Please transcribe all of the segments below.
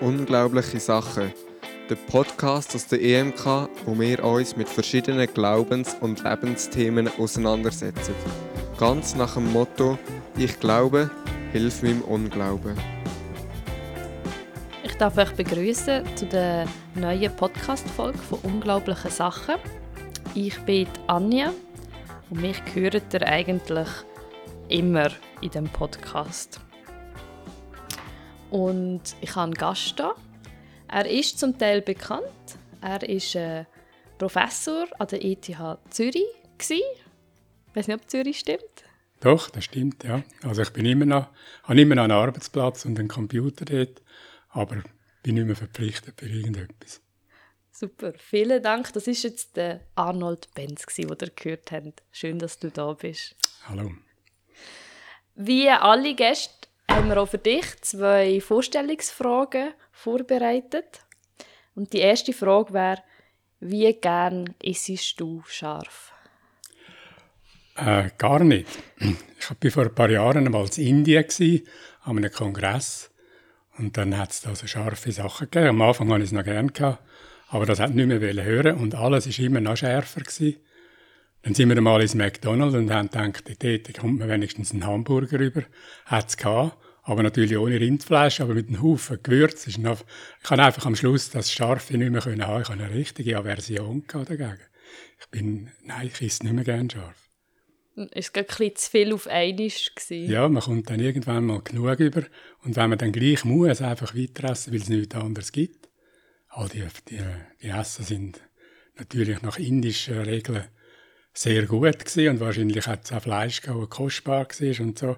Unglaubliche Sachen. Der Podcast aus der EMK, wo wir uns mit verschiedenen Glaubens- und Lebensthemen auseinandersetzen. Ganz nach dem Motto: Ich glaube, hilf meinem Unglauben. Ich darf euch begrüßen zu der neuen Podcast-Folge von Unglaubliche Sachen. Ich bin Anja und mich hört ihr eigentlich immer in dem Podcast. Und ich habe einen Gast da. Er ist zum Teil bekannt. Er ist äh, Professor an der ETH Zürich. Gewesen. Ich weiß nicht, ob Zürich stimmt. Doch, das stimmt, ja. Also ich bin immer noch, habe immer noch einen Arbeitsplatz und einen Computer dort, aber bin nicht mehr verpflichtet für irgendetwas. Super, vielen Dank. Das ist jetzt der Arnold Benz, den ihr gehört habt. Schön, dass du da bist. Hallo. Wie alle Gäste haben wir auch für dich zwei Vorstellungsfragen vorbereitet. Und die erste Frage wäre, wie gern isst du scharf? Äh, gar nicht. Ich war vor ein paar Jahren einmal in Indien, an einem Kongress. Und dann hat es da so scharfe Sachen gegeben. Am Anfang hatte ich es noch gerne, gehabt, aber das hat nicht mehr hören und alles war immer noch schärfer. Gewesen. Dann sind wir einmal ins McDonald's und haben gedacht, dort kommt man wenigstens einen Hamburger rüber. Hat es gehabt, aber natürlich ohne Rindfleisch, aber mit einem Haufen Gewürz. ich habe einfach am Schluss das Scharfe nicht mehr können haben. Ich habe eine richtige Aversion dagegen. Ich bin, nein, ich esse nicht mehr gerne scharf. Ist es ein zu viel auf einmal Ja, man kommt dann irgendwann mal genug über. Und wenn man dann gleich muss, einfach weiter essen, weil es nichts anderes gibt. All die, die, die Essen sind natürlich nach indischen Regeln sehr gut gewesen und wahrscheinlich hat es auch Fleisch gehabt, das kostbar war und so.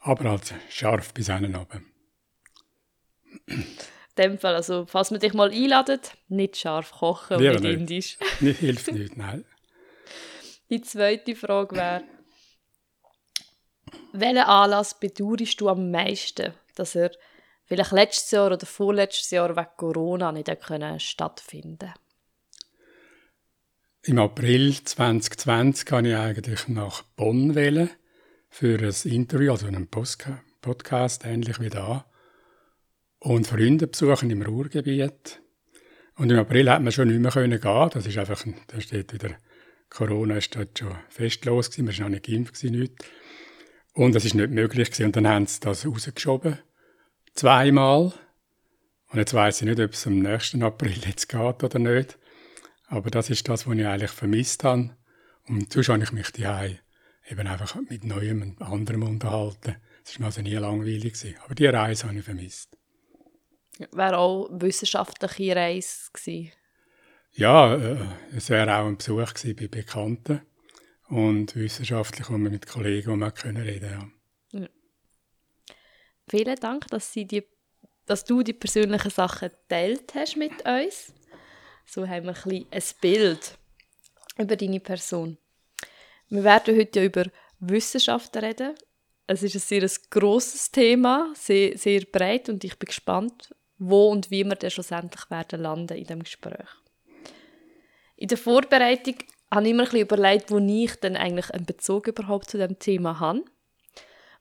Aber halt scharf bis einen oben. In dem Fall, also falls man dich mal einladet, nicht scharf kochen ja, und nicht indisch. Nicht, hilft nicht, nein. Die zweite Frage wäre, welchen Anlass bedauerst du am meisten, dass er vielleicht letztes Jahr oder vorletztes Jahr wegen Corona nicht stattfinden konnte? Im April 2020 kann ich eigentlich nach Bonn wählen für ein Interview, also einen Podcast, ähnlich wie da. Und Freunde besuchen im Ruhrgebiet. Und im April hat man schon nicht mehr gehen können. Das ist einfach, da steht wieder, Corona ist dort schon fest los gewesen. Man war noch nicht geimpft nicht. Und das ist nicht möglich gewesen. Und dann haben sie das rausgeschoben. Zweimal. Und jetzt weiß ich nicht, ob es am nächsten April jetzt geht oder nicht. Aber das ist das, was ich eigentlich vermisst habe. Und sonst habe ich mich daheim eben einfach mit Neuem und anderem unterhalten. Es war also nie langweilig. Gewesen. Aber die Reise habe ich vermisst. Wäre auch eine wissenschaftliche Reise gewesen? Ja, äh, es wäre auch ein Besuch gewesen bei Bekannten und wissenschaftlich, wo wir mit Kollegen wir können reden ja. ja. Vielen Dank, dass, Sie die, dass du die persönlichen Sachen geteilt hast mit uns. So haben wir ein, ein Bild über deine Person. Wir werden heute ja über Wissenschaft reden. Es ist ein sehr grosses Thema, sehr, sehr breit und ich bin gespannt, wo und wie wir dann schlussendlich werden landen in dem Gespräch. In der Vorbereitung habe ich immer ein überlegt, wo ich denn eigentlich einen Bezug überhaupt zu dem Thema habe.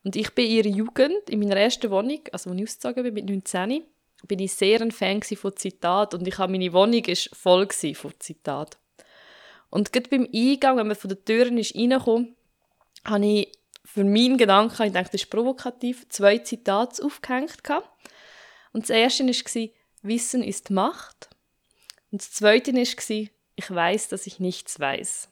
Und ich bin in ihrer Jugend, in meiner ersten Wohnung, also als ich ausgezogen bin mit 19, bin ich sehr ein Fan von Zitaten und ich habe meine Wohnung ist voll von Zitaten. Und gerade beim Eingang, wenn man von der Tür reinkommt, habe ich für meinen Gedanken, ich dachte, das ist provokativ, zwei Zitate aufgehängt. Und das erste war, Wissen ist Macht. Und das zweite war, ich weiß, dass ich nichts weiß.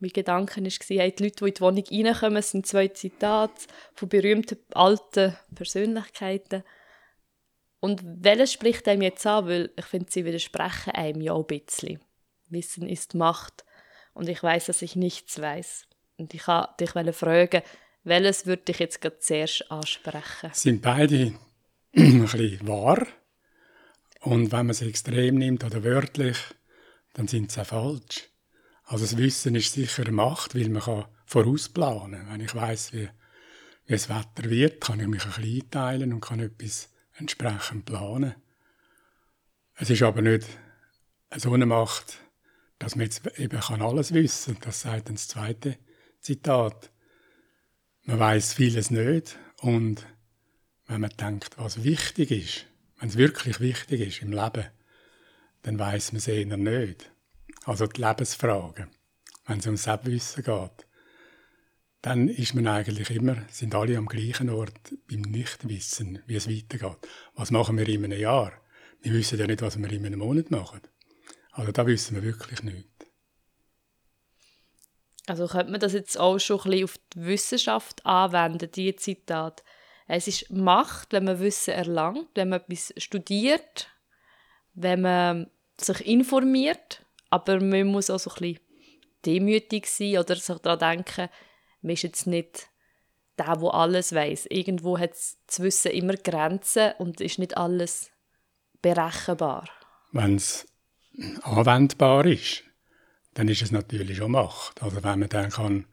Mein Gedanke war, die Leute, die in die Wohnung reinkommen, sind zwei Zitate von berühmten alten Persönlichkeiten. Und welches spricht einem jetzt an? Weil ich finde, sie widersprechen einem ja ein bisschen. Wissen ist Macht. Und ich weiß, dass ich nichts weiß. Und ich wollte dich fragen, welches würde ich jetzt gerade zuerst ansprechen? Sind beide ein bisschen wahr? Und wenn man es extrem nimmt oder wörtlich, dann sind sie auch falsch. Also das Wissen ist sicher Macht, weil man kann vorausplanen. Wenn ich weiß, wie, wie das Wetter wird, kann ich mich ein bisschen einteilen und kann etwas entsprechend planen. Es ist aber nicht so eine Macht, dass man jetzt eben kann alles wissen. Das sagt dann das zweite Zitat. Man weiß vieles nicht und wenn man denkt, was wichtig ist, Wenn es wirklich wichtig ist im Leben, dann weiß man es eher nicht. Also die Lebensfragen, wenn es ums Selbstwissen geht, dann ist man eigentlich immer, sind alle am gleichen Ort beim Nichtwissen, wie es weitergeht. Was machen wir in einem Jahr? Wir wissen ja nicht, was wir in einem Monat machen. Also da wissen wir wirklich nicht. Also könnte man das jetzt auch schon ein bisschen auf die Wissenschaft anwenden, diese Zitat. Es ist Macht, wenn man Wissen erlangt, wenn man etwas studiert, wenn man sich informiert, aber man muss auch so ein bisschen demütig sein oder sich daran denken, man ist jetzt nicht der, der alles weiß. Irgendwo hat das Wissen immer Grenzen und ist nicht alles berechenbar. Wenn es anwendbar ist, dann ist es natürlich schon Macht. Also wenn man dann kann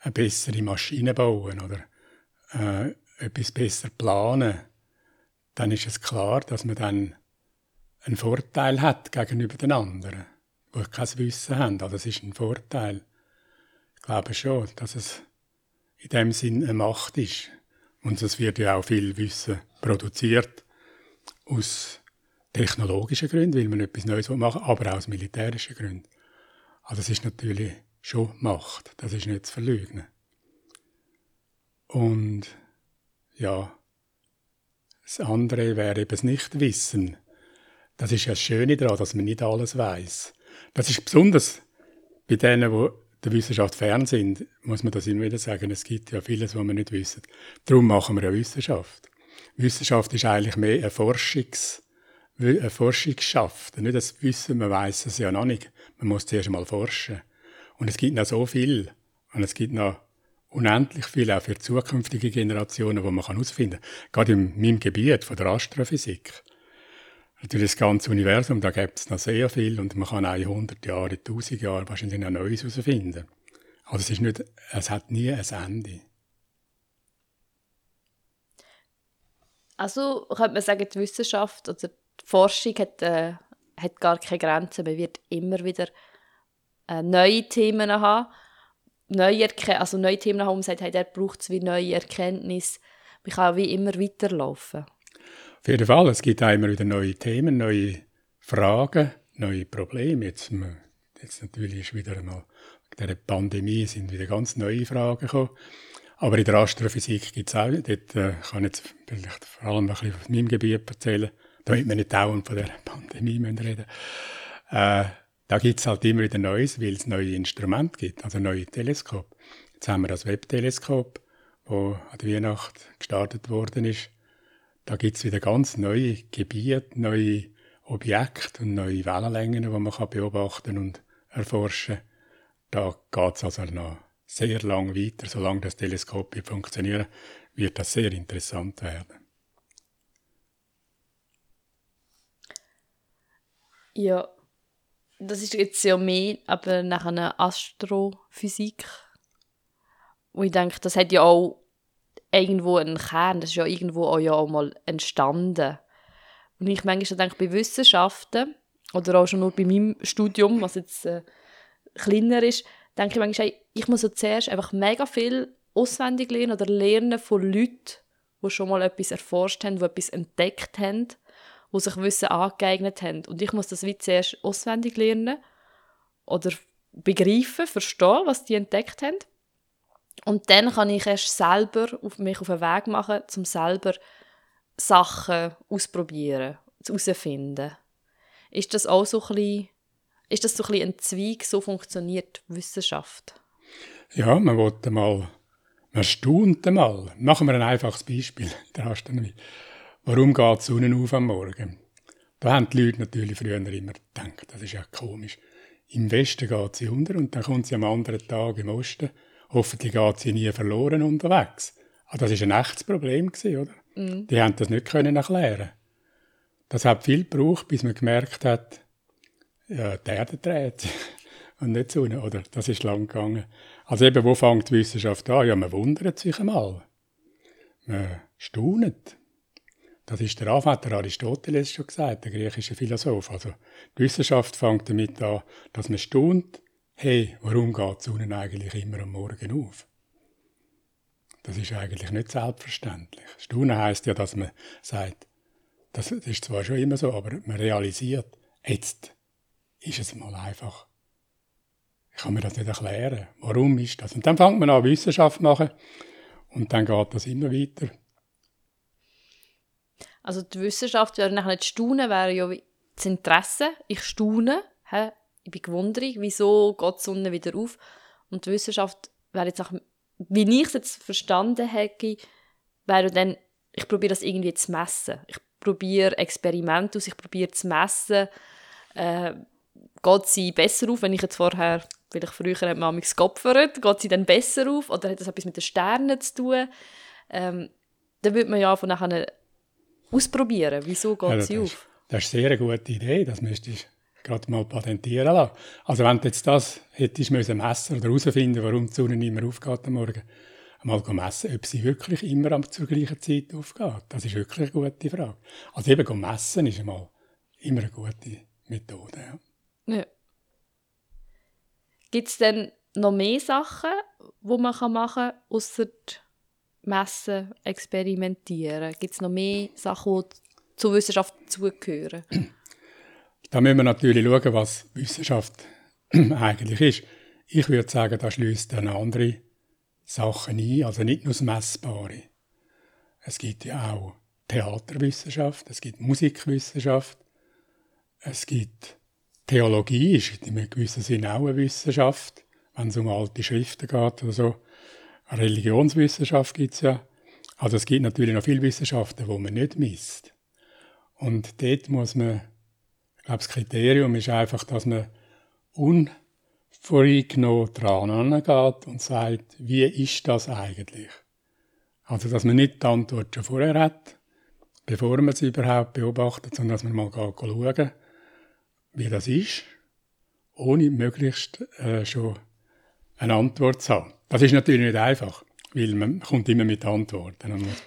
eine bessere Maschine bauen oder äh, etwas besser planen, dann ist es klar, dass man dann einen Vorteil hat gegenüber den anderen, die kein Wissen haben. Also das ist ein Vorteil. Ich glaube schon, dass es in dem Sinn eine Macht ist. Und es wird ja auch viel Wissen produziert aus technologischen Gründen, weil man etwas Neues machen will, aber auch aus militärischen Gründen. Also es ist natürlich schon Macht, das ist nicht zu verleugnen. Und ja, das andere wäre eben das Nichtwissen. Das ist ja das Schöne daran, dass man nicht alles weiß. Das ist besonders bei denen, die der Wissenschaft fern sind, muss man das immer wieder sagen. Es gibt ja vieles, was wir nicht wissen. Darum machen wir ja Wissenschaft. Wissenschaft ist eigentlich mehr eine Forschungs- eine Forschungsschaft. Nicht das Wissen, man weiß es ja noch nicht. Man muss zuerst mal forschen. Und es gibt noch so viel. Und es gibt noch unendlich viel auch für zukünftige Generationen, wo man herausfinden kann. Gerade in meinem Gebiet von der Astrophysik. Natürlich das ganze Universum, da gibt es noch sehr viel und man kann auch in 100 Jahren, in 1000 Jahren wahrscheinlich noch Neues herausfinden. Also es ist nicht, es hat nie ein Ende. Also könnte man sagen, die Wissenschaft oder die Forschung hat, äh, hat gar keine Grenzen. Man wird immer wieder äh, neue Themen haben, neue, also neue Themen haben, man sagt, hey, der braucht es wie neue Erkenntnisse. Man kann wie immer weiterlaufen. Auf jeden Fall, es gibt immer wieder neue Themen, neue Fragen, neue Probleme. Jetzt, jetzt natürlich ist wieder einmal der Pandemie sind wieder ganz neue Fragen gekommen. Aber in der Astrophysik gibt es auch, dort äh, kann ich jetzt vielleicht vor allem ein bisschen aus meinem Gebiet erzählen, damit wir nicht dauernd von der Pandemie reden müssen. Äh, da gibt es halt immer wieder Neues, weil es neue Instrumente gibt, also neue Teleskope. Jetzt haben wir das Webb-Teleskop, das an der Weihnacht gestartet worden ist. Da gibt es wieder ganz neue Gebiete, neue Objekte und neue Wellenlängen, die man beobachten und erforschen kann. Da geht es also noch sehr lang weiter. Solange das Teleskop funktioniert, wird das sehr interessant werden. Ja, das ist jetzt ja mehr aber nach einer Astrophysik. Und ich denke, das hat ja auch irgendwo einen Kern, das ist ja irgendwo auch, ja auch mal entstanden. Und ich manchmal denke, bei Wissenschaften oder auch schon nur bei meinem Studium, was jetzt äh, kleiner ist, denke ich manchmal, ich muss ja zuerst einfach mega viel auswendig lernen oder lernen von Leuten, die schon mal etwas erforscht haben, die etwas entdeckt haben die sich Wissen angeeignet haben. Und ich muss das wie zuerst auswendig lernen oder begreifen, verstehen, was die entdeckt haben. Und dann kann ich erst selber auf mich auf den Weg machen, um selber Sachen ausprobieren, herauszufinden. Ist das auch so ein bisschen, ist das so ein, ein Zweig, so funktioniert Wissenschaft? Ja, man wollte mal, man staunt mal. Machen wir ein einfaches Beispiel in der Astronomie. Warum geht die Sonne auf am Morgen? Da haben die Leute natürlich früher immer gedacht, das ist ja komisch. Im Westen geht sie unter und dann kommt sie am anderen Tag im Osten. Hoffentlich geht sie nie verloren unterwegs. Aber ah, das war ein echtes Problem, oder? Mm. Die haben das nicht können erklären. Das hat viel gebraucht, bis man gemerkt hat, ja, die Erde dreht und nicht Sonne, oder? Das ist lang gegangen. Also eben, wo fängt die Wissenschaft an? Ja, man wundert sich einmal. Man staunet. Das ist der Anfang, der Aristoteles schon gesagt, der griechische Philosoph. Also die Wissenschaft fängt damit an, dass man staunt, hey, warum geht die Sonne eigentlich immer am Morgen auf? Das ist eigentlich nicht selbstverständlich. Staunen heißt ja, dass man sagt, Das ist zwar schon immer so, aber man realisiert, jetzt ist es mal einfach. Ich kann mir das nicht erklären. Warum ist das? Und dann fängt man an, Wissenschaft zu machen. Und dann geht das immer weiter. Also die Wissenschaft wäre nachher nicht staunen, wäre ja das Interesse. Ich staune? Ich bin gewundert, wieso geht die Sonne wieder auf. Und die Wissenschaft wäre jetzt auch, wie ich es jetzt verstanden hätte, wäre dann, ich probiere das irgendwie zu messen. Ich probiere Experimente aus, ich probiere zu messen, äh, geht sie besser auf, wenn ich jetzt vorher, weil ich früher hat man geopfert, geht sie dann besser auf oder hat das etwas mit den Sternen zu tun? Ähm, dann würde man ja von nachher ausprobieren, wieso geht ja, sie auf. Ist, das ist eine sehr gute Idee, das müsstest du gerade mal patentieren lassen. Also wenn du jetzt das hättest messen müssen oder herausfinden, warum die Sonne nicht mehr aufgeht am Morgen, mal messen, ob sie wirklich immer zur gleichen Zeit aufgeht. Das ist wirklich eine gute Frage. Also eben messen ist einmal immer eine gute Methode. Ja. ja. Gibt es denn noch mehr Sachen, die man machen kann, außer messen, experimentieren? Gibt es noch mehr Sachen, die zur Wissenschaft zugehören? Da müssen wir natürlich schauen, was Wissenschaft eigentlich ist. Ich würde sagen, da schließt eine andere Sachen ein, also nicht nur das Messbare. Es gibt ja auch Theaterwissenschaft, es gibt Musikwissenschaft, es gibt Theologie, ist in einem gewissen Sinne auch eine Wissenschaft, wenn es um alte Schriften geht oder so. Religionswissenschaft gibt es ja. Also es gibt natürlich noch viele Wissenschaften, wo man nicht misst. Und dort muss man, ich glaube, das Kriterium ist einfach, dass man un voreingenommen dran angeht und sagt, wie ist das eigentlich? Also, dass man nicht die Antwort schon vorher hat, bevor man sie überhaupt beobachtet, sondern dass man mal schauen wie das ist, ohne möglichst äh, schon eine Antwort zu haben. Das ist natürlich nicht einfach, weil man kommt immer mit Antworten und man muss,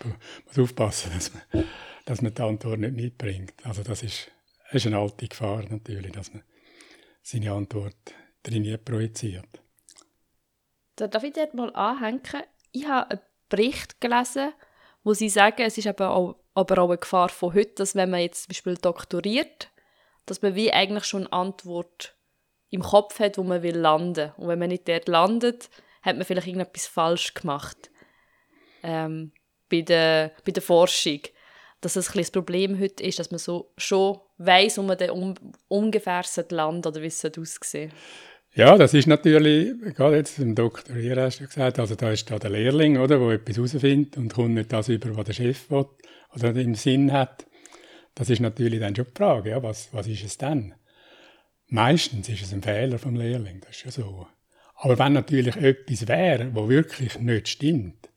muss aufpassen, dass man, dass man die Antwort nicht mitbringt. Also das ist, ist eine alte Gefahr natürlich, dass man seine Antwort drin projiziert. Da darf ich dort mal anhängen. Ich habe einen Bericht gelesen, wo sie sagen, es ist aber auch, aber auch eine Gefahr von heute, dass wenn man jetzt zum Beispiel doktoriert, dass man wie eigentlich schon eine Antwort im Kopf hat, wo man will landen. Und wenn man nicht dort landet, hat man vielleicht irgendetwas falsch gemacht. Ähm, bei, der, bei der Forschung. Dass das das Problem heute ist, dass man so schon weiß, wo man dann um, ungefähr landen oder wie es aussehen ja, das ist natürlich, gerade jetzt im Doktorieren hast du gesagt, also da ist da der Lehrling, oder, der etwas herausfindet und kommt nicht das über, was der Chef will oder im Sinn hat. Das ist natürlich dann schon die Frage, ja, was, was ist es dann? Meistens ist es ein Fehler vom Lehrling, das ist ja so. Aber wenn natürlich etwas wäre, wo wirklich nicht stimmt,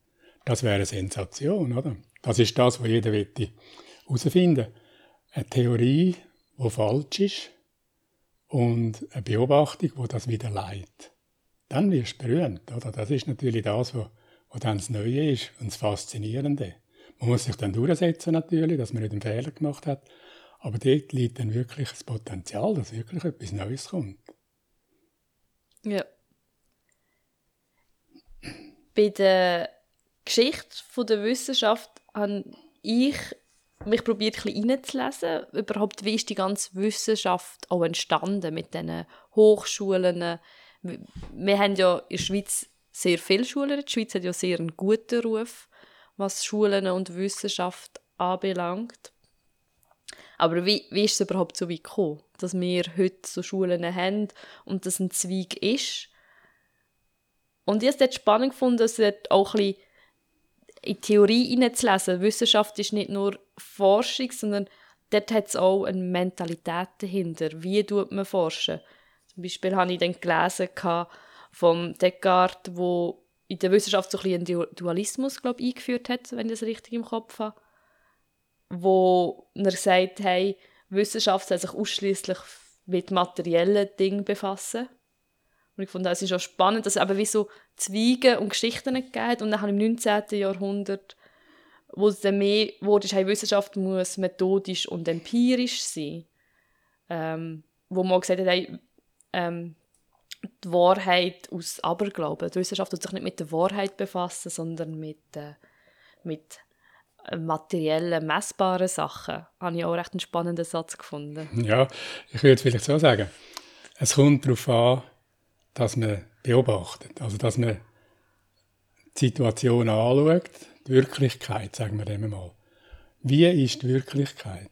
das wäre eine Sensation, oder? Das ist das, was jeder herausfinden will. Eine Theorie, die falsch ist, und eine Beobachtung, wo das wieder leitet. Dann wirst du berühmt, oder? Das ist natürlich das, was, was dann das Neue ist und das Faszinierende. Man muss sich dann durchsetzen natürlich, dass man nicht einen Fehler gemacht hat. Aber dort liegt dann wirklich das Potenzial, dass wirklich etwas Neues kommt. Ja. Bei der Geschichte der Wissenschaft habe ich mich probiert ein bisschen reinzulesen, überhaupt, wie ist die ganze Wissenschaft auch entstanden mit diesen Hochschulen. Wir haben ja in der Schweiz sehr viele Schulen. Die Schweiz hat ja sehr einen guten Ruf, was Schulen und Wissenschaft anbelangt. Aber wie, wie ist es überhaupt so weit gekommen, dass wir heute so Schulen haben und das ein Zweig ist? Und ich habe es spannend dass es auch ein bisschen in die Theorie hineinzulesen. Wissenschaft ist nicht nur Forschung, sondern dort hat es auch eine Mentalität dahinter. Wie tut man forschen? Zum Beispiel habe ich dann gelesen von Descartes, wo in der Wissenschaft so ein einen Dualismus glaub, eingeführt hat, wenn ich das richtig im Kopf habe. Wo er sagt, hey, Wissenschaft soll sich ausschließlich mit materiellen Dingen befassen. Und ich fand, es ist auch spannend, dass es eben wie so Zweige und Geschichten gegeben Und dann im 19. Jahrhundert, wo es dann mehr wurde, hey, Wissenschaft muss methodisch und empirisch sein. Ähm, wo man gesagt hat, hey, ähm, die Wahrheit aus Aberglauben. Die Wissenschaft tut sich nicht mit der Wahrheit befassen, sondern mit, äh, mit materiellen, messbaren Sachen, habe ich auch recht einen spannenden Satz gefunden. Ja, ich würde vielleicht so sagen, es kommt darauf an, dass man beobachtet, also dass man die Situation anschaut, die Wirklichkeit, sagen wir dem mal. Wie ist die Wirklichkeit?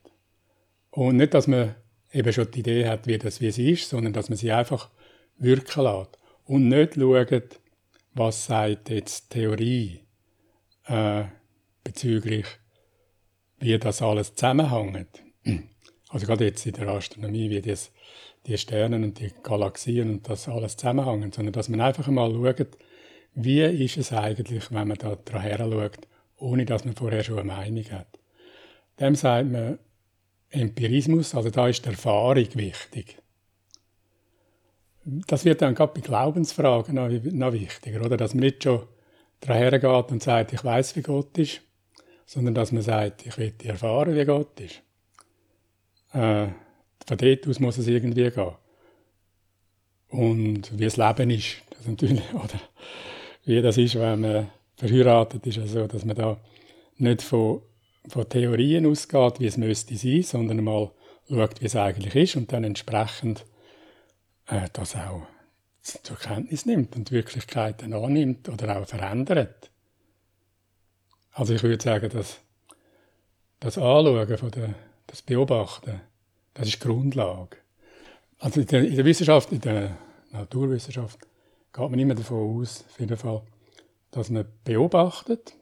Und nicht, dass man eben schon die Idee hat, wie das wie sie ist, sondern dass man sie einfach wirken lässt. Und nicht schaut, was sagt jetzt Theorie äh, bezüglich, wie das alles zusammenhängt. Also gerade jetzt in der Astronomie, wie das, die Sterne und die Galaxien und das alles zusammenhängt, sondern dass man einfach mal schaut, wie ist es eigentlich, wenn man da her schaut, ohne dass man vorher schon eine Meinung hat. Dem sagt man Empirismus, also da ist die Erfahrung wichtig. Das wird dann gerade bei Glaubensfragen noch, noch wichtiger, oder? Dass man nicht schon daher geht und sagt, ich weiß, wie Gott ist, sondern dass man sagt, ich will erfahren, wie Gott ist. Äh, von dort aus muss es irgendwie gehen. Und wie das Leben ist, das natürlich, oder wie das ist, wenn man verheiratet ist, also dass man da nicht von, von Theorien ausgeht, wie es müsste sein, sondern mal schaut, wie es eigentlich ist und dann entsprechend äh, das auch zur Kenntnis nimmt und die Wirklichkeit dann annimmt oder auch verändert. Also ich würde sagen, dass das Anschauen, von der, das Beobachten, das ist die Grundlage. Also in der, in der Wissenschaft, in der Naturwissenschaft, geht man immer davon aus, auf jeden Fall, dass man beobachtet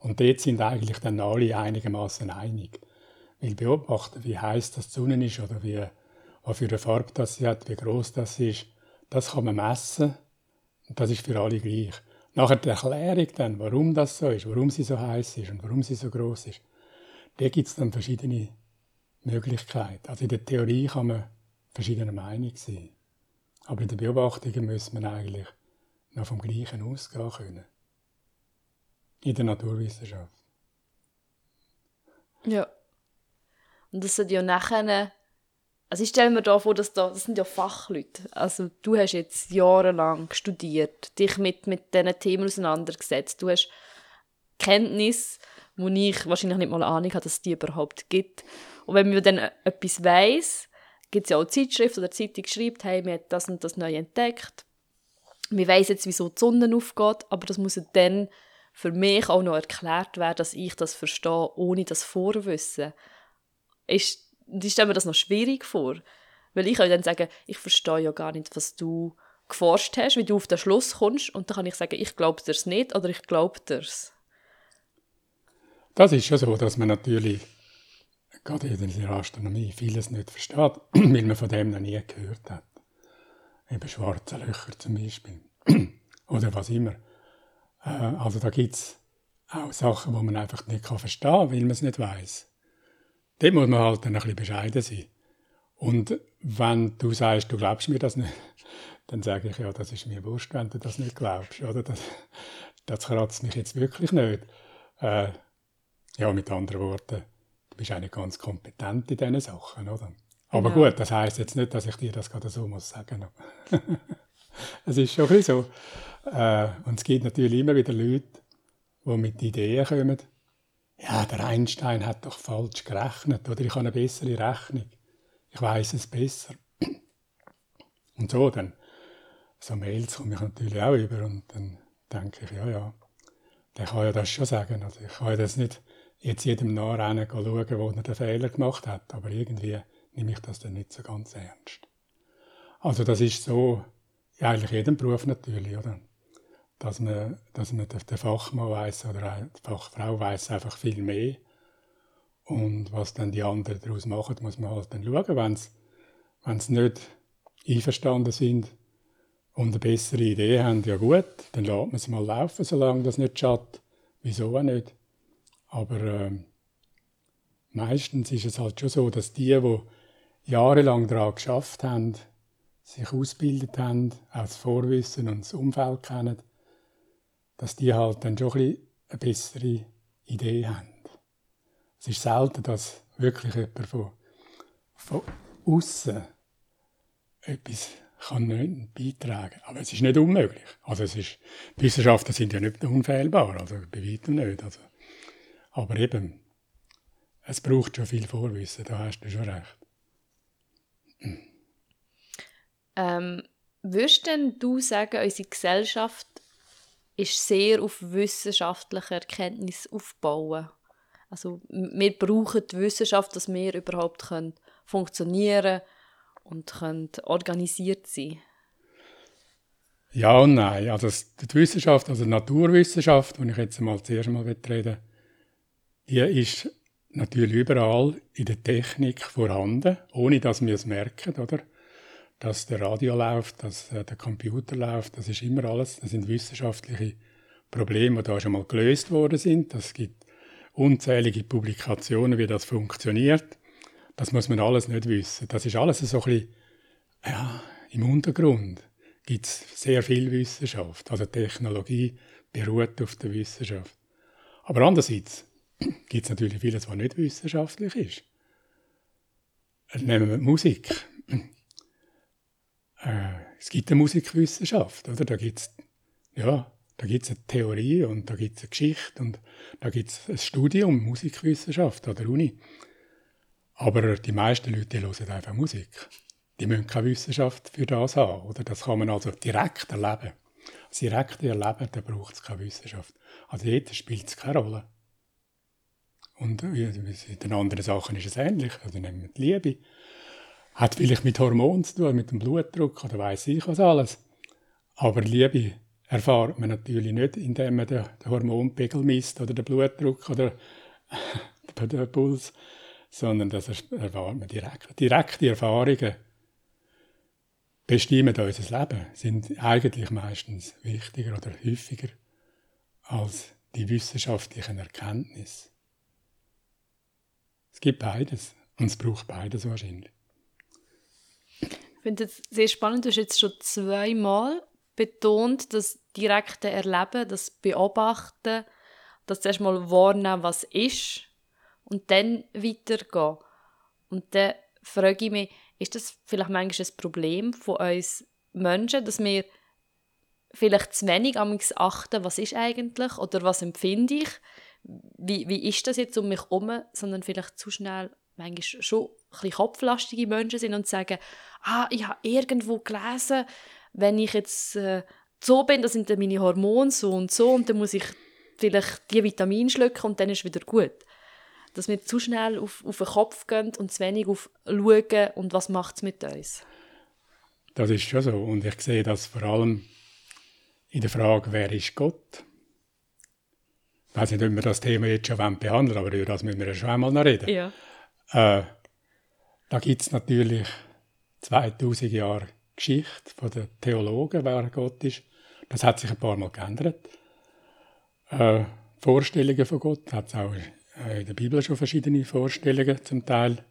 und dort sind eigentlich dann alle einigermaßen einig. Weil beobachten, wie heiß das die Sonne ist oder wie, was für eine Farbe das sie hat, wie groß das ist, das kann man messen und das ist für alle gleich. Nachher die Erklärung dann, warum das so ist, warum sie so heiß ist und warum sie so groß ist, da gibt es dann verschiedene Möglichkeiten. Also in der Theorie kann man verschiedener Meinung sein. Aber in den Beobachtungen muss man eigentlich noch vom Gleichen ausgehen können. In der Naturwissenschaft. Ja. Und das sind ja nachher also ich stelle mir da vor, dass da, das sind ja Fachleute. Also du hast jetzt jahrelang studiert, dich mit, mit diesen Themen auseinandergesetzt. Du hast Kenntnis, wo ich wahrscheinlich nicht mal Ahnung habe, dass es die überhaupt gibt. Und wenn man dann etwas weiss, gibt es ja auch Zeitschrift oder Zeitung schreibt, hey, wir haben das und das neu entdeckt. Wir weiss jetzt, wieso die Sonne aufgeht, aber das muss dann für mich auch noch erklärt werden, dass ich das verstehe, ohne das Vorwissen. Ist ich stelle mir das noch schwierig vor. Weil ich kann dann sagen, ich verstehe ja gar nicht, was du geforscht hast, wie du auf den Schluss kommst. Und dann kann ich sagen, ich glaube dir's nicht oder ich glaube dir's. Das ist ja so, dass man natürlich gerade in der Astronomie vieles nicht versteht, weil man von dem noch nie gehört hat. Eben schwarze Löcher zum Beispiel. Oder was immer. Äh, also da gibt es auch Sachen, die man einfach nicht verstehen kann, weil man es nicht weiß. Dem muss man halt dann ein bisschen bescheiden sein. Und wenn du sagst, du glaubst mir das nicht, dann sage ich, ja, das ist mir wurscht, wenn du das nicht glaubst. Oder? Das, das kratzt mich jetzt wirklich nicht. Äh, ja, mit anderen Worten, bist eigentlich ganz kompetent in diesen Sachen, oder? Aber genau. gut, das heißt jetzt nicht, dass ich dir das gerade so muss sagen. es ist schon ein bisschen so. Äh, und es gibt natürlich immer wieder Leute, die mit Ideen kommen, ja, der Einstein hat doch falsch gerechnet oder ich habe eine bessere Rechnung. Ich weiß es besser. Und so dann, so Mails komme ich natürlich auch über und dann denke ich, ja, ja, der kann ja das schon sagen. Also ich kann ja das nicht jetzt jedem nachrennen schauen, wo er den Fehler gemacht hat, aber irgendwie nehme ich das dann nicht so ganz ernst. Also das ist so, ja, eigentlich jedem Beruf natürlich, oder? dass man, dass man der Fachmann weiß oder die Fachfrau weiß einfach viel mehr. Und was dann die anderen daraus machen, muss man halt dann schauen. Wenn sie, nicht einverstanden sind und eine bessere Idee haben, ja gut, dann lässt man es mal laufen, solange das nicht schadet. Wieso auch nicht? Aber äh, meistens ist es halt schon so, dass die, die jahrelang daran geschafft haben, sich ausgebildet haben, auch das Vorwissen und das Umfeld kennen, dass die halt dann schon ein eine bessere Idee haben. Es ist selten, dass wirklich jemand von, von außen etwas kann nicht beitragen Aber es ist nicht unmöglich. Also es ist, Wissenschaftler sind ja nicht unfehlbar, also bei weitem nicht. Also, Aber eben, es braucht schon viel Vorwissen, da hast du schon recht. Ähm, würdest denn du sagen, unsere Gesellschaft ist sehr auf wissenschaftliche Erkenntnis aufbauen? Also wir brauchen die Wissenschaft, dass wir überhaupt können funktionieren und können organisiert sein Ja und nein. Also die Wissenschaft, also die Naturwissenschaft, die ich jetzt mal zuerst mal reden die ist natürlich überall in der Technik vorhanden, ohne dass wir es merken, oder? Dass der Radio läuft, dass äh, der Computer läuft, das ist immer alles, das sind wissenschaftliche Probleme, die da schon mal gelöst worden sind. Es gibt unzählige Publikationen, wie das funktioniert. Das muss man alles nicht wissen. Das ist alles so ein bisschen, ja, im Untergrund gibt es sehr viel Wissenschaft. Also Technologie beruht auf der Wissenschaft. Aber andererseits gibt es natürlich vieles, was nicht wissenschaftlich ist. Nehmen wir die Musik. Äh, es gibt eine Musikwissenschaft, oder? Da gibt es ja, eine Theorie und da gibt es eine Geschichte und da gibt es ein Studium Musikwissenschaft an der Uni. Aber die meisten Leute hören einfach Musik. Die müssen keine Wissenschaft für das haben. Oder? Das kann man also direkt erleben. Das direkte Erleben, da braucht es keine Wissenschaft. Also dort spielt es keine Rolle. Und in den anderen Sachen ist es ähnlich. Also nehmen wir die Liebe. Hat vielleicht mit Hormonen zu tun, mit dem Blutdruck oder weiß ich was alles. Aber Liebe erfahrt man natürlich nicht, indem man den Hormonpegel misst oder den Blutdruck oder den Puls, sondern das erfahrt man direkt. Direkte Erfahrungen bestimmen unser Leben, sind eigentlich meistens wichtiger oder häufiger als die wissenschaftlichen Erkenntnisse. Es gibt beides und es braucht beides wahrscheinlich. Ich finde es sehr spannend, du hast jetzt schon zweimal betont, das direkte Erleben, das Beobachten, das zuerst mal wahrnehmen, was ist und dann weitergehen. Und dann frage ich mich, ist das vielleicht manchmal ein Problem von uns Menschen, dass wir vielleicht zu wenig am achten, was ist eigentlich oder was empfinde ich, wie, wie ist das jetzt um mich herum, sondern vielleicht zu schnell manchmal schon ein bisschen kopflastige Menschen sind und sagen, ah, ich habe irgendwo gelesen, wenn ich jetzt äh, so bin, dann sind dann meine Hormone so und so und dann muss ich vielleicht die Vitamine schlucken und dann ist es wieder gut. Dass wir zu schnell auf, auf den Kopf gehen und zu wenig auf schauen und was macht es mit uns. Das ist schon so und ich sehe das vor allem in der Frage, wer ist Gott? Ich weiß nicht, ob wir das Thema jetzt schon behandeln aber über das müssen wir ja schon einmal noch reden. Ja. Äh, da gibt es natürlich 2000 Jahre Geschichte von den Theologen, wer Gott ist. Das hat sich ein paar Mal geändert. Äh, Vorstellungen von Gott hat es auch in der Bibel schon verschiedene Vorstellungen zum Teil.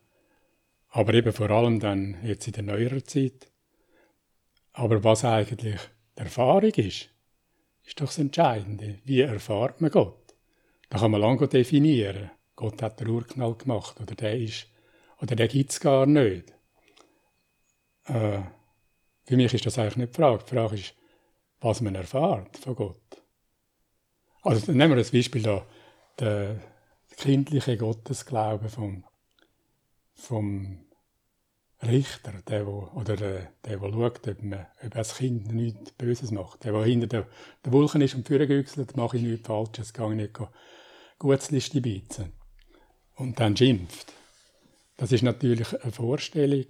Aber eben vor allem dann jetzt in der neueren Zeit. Aber was eigentlich die Erfahrung ist, ist doch das Entscheidende. Wie erfahrt man Gott? Da kann man lange definieren. Gott hat den Urknall gemacht oder der ist, oder der gibt es gar nicht. Äh, für mich ist das eigentlich nicht die Frage. Die Frage ist, was man erfährt von Gott. Also nehmen wir das Beispiel da, der kindliche Gottesglaube vom, vom Richter, der, wo, oder der, der, der schaut, ob, man, ob das Kind nichts Böses macht. Der, der hinter der, der Wolken ist und führen güchselt, mache ich nichts Falsches, gehe nicht Gutsliste beizen. Und dann schimpft. Das ist natürlich eine Vorstellung,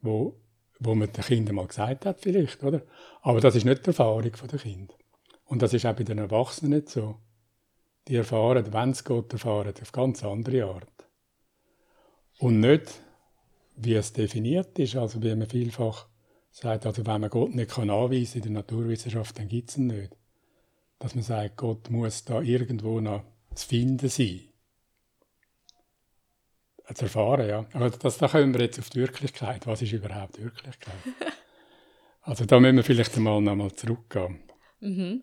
wo wo man den Kindern mal gesagt hat vielleicht, oder? Aber das ist nicht die Erfahrung der Kinder. Und das ist auch bei den Erwachsenen nicht so. Die erfahren, wenn es Gott erfahren, auf ganz andere Art. Und nicht, wie es definiert ist, also wie man vielfach sagt, also wenn man Gott nicht kann anweisen in der Naturwissenschaft, dann gibt es ihn nicht. Dass man sagt, Gott muss da irgendwo noch zu finden sein zu erfahren, ja. Aber das, da kommen wir jetzt auf die Wirklichkeit. Was ist überhaupt Wirklichkeit? also da müssen wir vielleicht einmal noch mal zurückgehen. Mhm.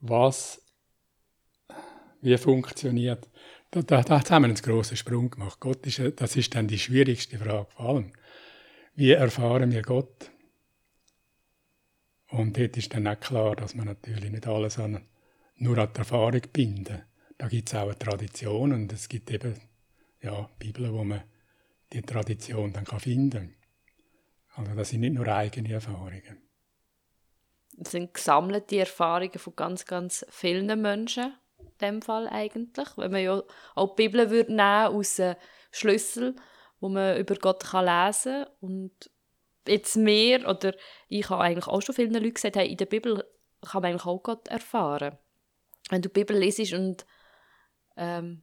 Was, wie funktioniert, da, da, da haben wir einen grossen Sprung gemacht. Gott ist, das ist dann die schwierigste Frage vor allem. Wie erfahren wir Gott? Und dort ist dann auch klar, dass man natürlich nicht alles an nur an die Erfahrung binden. Da gibt es auch eine Tradition und es gibt eben ja, Bibeln, wo man die Tradition dann finden kann. Also das sind nicht nur eigene Erfahrungen. Das sind gesammelte Erfahrungen von ganz, ganz vielen Menschen, in dem Fall eigentlich. Wenn man ja auch die Bibel würde nehmen aus Schlüssel, wo man über Gott lesen kann. Und jetzt mehr, oder ich habe eigentlich auch schon vielen Leuten gesagt, hey, in der Bibel kann man eigentlich auch Gott erfahren. Wenn du die Bibel lesest und ähm,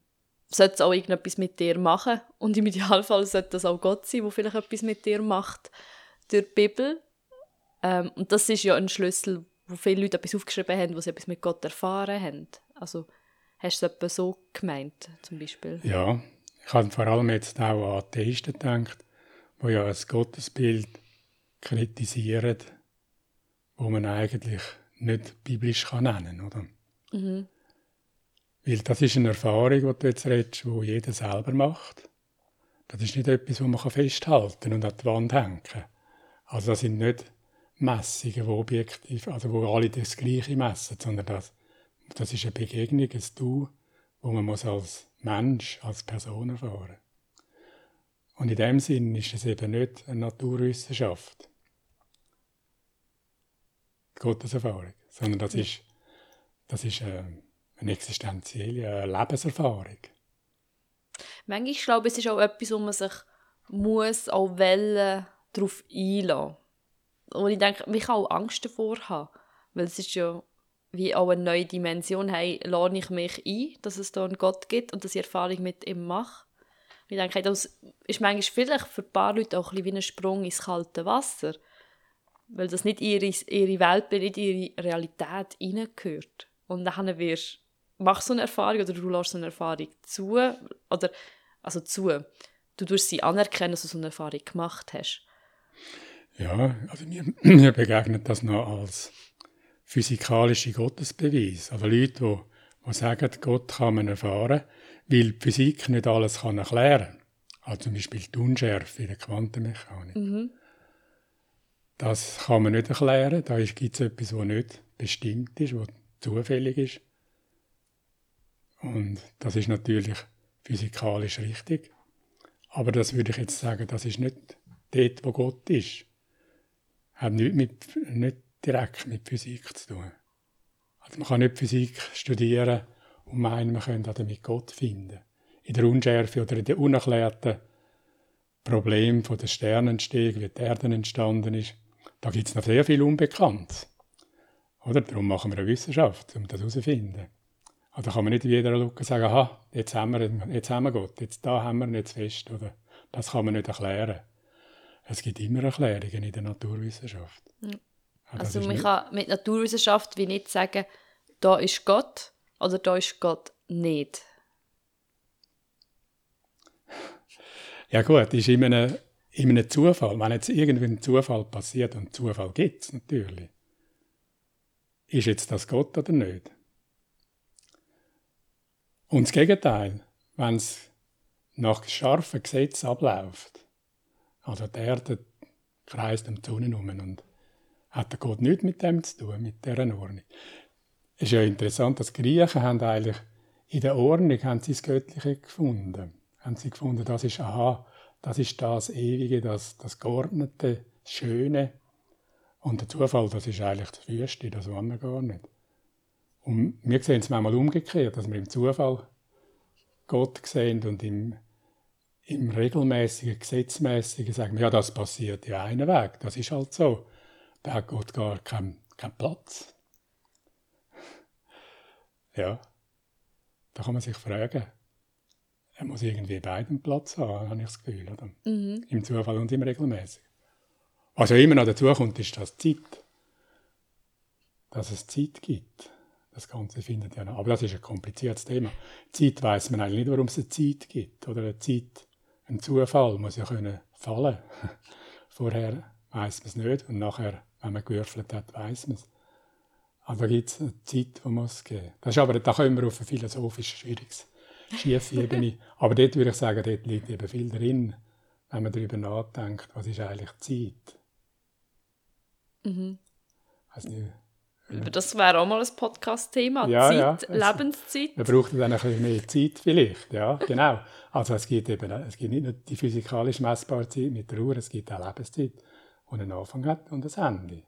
sollte es auch irgendetwas mit dir machen. Und im Idealfall sollte das auch Gott sein, der vielleicht etwas mit dir macht durch die Bibel. Ähm, und das ist ja ein Schlüssel, wo viele Leute etwas aufgeschrieben haben, wo sie etwas mit Gott erfahren haben. Also hast du es so gemeint, zum Beispiel? Ja, ich habe vor allem jetzt auch an Atheisten gedacht, die ja ein Gottesbild kritisieren, wo man eigentlich nicht biblisch kann nennen kann. Mhm. Weil das ist eine Erfahrung, die du jetzt redest, die jeder selber macht. Das ist nicht etwas, was man festhalten und an die Wand hängen kann. Also das sind nicht Messungen, die objektiv, also wo alle das Gleiche messen, sondern das, das ist eine Begegnung, ein Du, wo man muss als Mensch, als Person erfahren Und in dem Sinn ist es eben nicht eine Naturwissenschaft, die Gotteserfahrung, sondern das ist, das ist eine, eine existenzielle eine Lebenserfahrung. Manchmal ich glaube es ist auch etwas, wo man sich muss auch wollen, darauf einlassen. Und ich denke, man kann auch Angst davor haben, weil es ist ja wie auch eine neue Dimension, hey, lade ich mich ein, dass es da einen Gott gibt und dass ich Erfahrung mit ihm mache. Ich denke, das ist manchmal vielleicht für ein paar Leute auch ein wie ein Sprung ins kalte Wasser, weil das nicht ihre, ihre Welt, nicht ihre Realität hineingehört. Und dann wirst machst so eine Erfahrung oder du lässt so eine Erfahrung zu, oder, also zu, du tust sie anerkennen, dass du so eine Erfahrung gemacht hast. Ja, also mir, mir begegnet das noch als physikalische Gottesbeweis. Also Leute, die, die sagen, Gott kann man erfahren, weil die Physik nicht alles kann erklären kann. Also zum Beispiel die Unschärfe in der Quantenmechanik. Mhm. Das kann man nicht erklären. Da gibt es etwas, was nicht bestimmt ist, was zufällig ist. Und das ist natürlich physikalisch richtig. Aber das würde ich jetzt sagen, das ist nicht dort, wo Gott ist. Hat nicht, mit, nicht direkt mit Physik zu tun. Also man kann nicht Physik studieren und meinen, man könnte damit Gott finden. In der Unschärfe oder in den unerklärten Problemen von der wie die Erde entstanden ist, da gibt es noch sehr viel Unbekanntes. Oder? Darum machen wir eine Wissenschaft, um das herauszufinden. Also kann man nicht in jeder Lücke sagen, aha, jetzt haben wir, jetzt haben wir Gott, jetzt da haben wir ihn jetzt fest. Oder? Das kann man nicht erklären. Es gibt immer Erklärungen in der Naturwissenschaft. Ja. Also man kann mit Naturwissenschaft wie nicht sagen, da ist Gott oder da ist Gott nicht. Ja gut, ist in einem, in einem Zufall, wenn jetzt irgendwie ein Zufall passiert und Zufall gibt es natürlich, ist jetzt das Gott oder nicht? Und das Gegenteil, wenn es nach scharfen Gesetzen abläuft, also die Erde kreist um die Sonne herum und hat der Gott nichts mit dem zu tun, mit dieser Ordnung. Es ist ja interessant, dass die Griechen haben eigentlich in der Ordnung haben sie das Göttliche gefunden. Haben sie gefunden, das ist, aha, das ist das Ewige, das, das Geordnete, das Schöne. Und der Zufall, das ist eigentlich das Wüste, das wollen wir gar nicht. Und wir sehen es manchmal umgekehrt, dass wir im Zufall Gott sehen und im, im regelmäßigen, gesetzmäßigen sagen wir, ja, das passiert ja einen Weg, das ist halt so da hat Gott gar keinen kein Platz. Ja, da kann man sich fragen, er muss irgendwie beiden Platz haben, habe ich das Gefühl, oder? Mhm. Im Zufall und im Regelmäßig. Was ja immer noch dazu kommt, ist das Zeit. Dass es Zeit gibt. Das Ganze findet ja noch. Aber das ist ein kompliziertes Thema. Zeit weiß man eigentlich nicht, warum es eine Zeit gibt. Oder eine Zeit, ein Zufall muss ja können fallen. Vorher weiß man es nicht und nachher wenn man gewürfelt hat, weiß man es. Aber da gibt es eine Zeit, die muss geben. Das ist aber, da kommen wir auf eine philosophisch schwieriges Schiefebene. aber dort würde ich sagen, dort liegt eben viel drin, wenn man darüber nachdenkt, was ist eigentlich Zeit. Mhm. Weiß nicht, Das wäre auch mal ein Podcast-Thema. Ja, Zeit, ja. Lebenszeit. Man braucht dann ein bisschen mehr Zeit vielleicht, ja, genau. Also es gibt eben, es gibt nicht nur die physikalisch messbare Zeit mit der Uhr, es gibt auch Lebenszeit, die einen Anfang hat und ein Ende.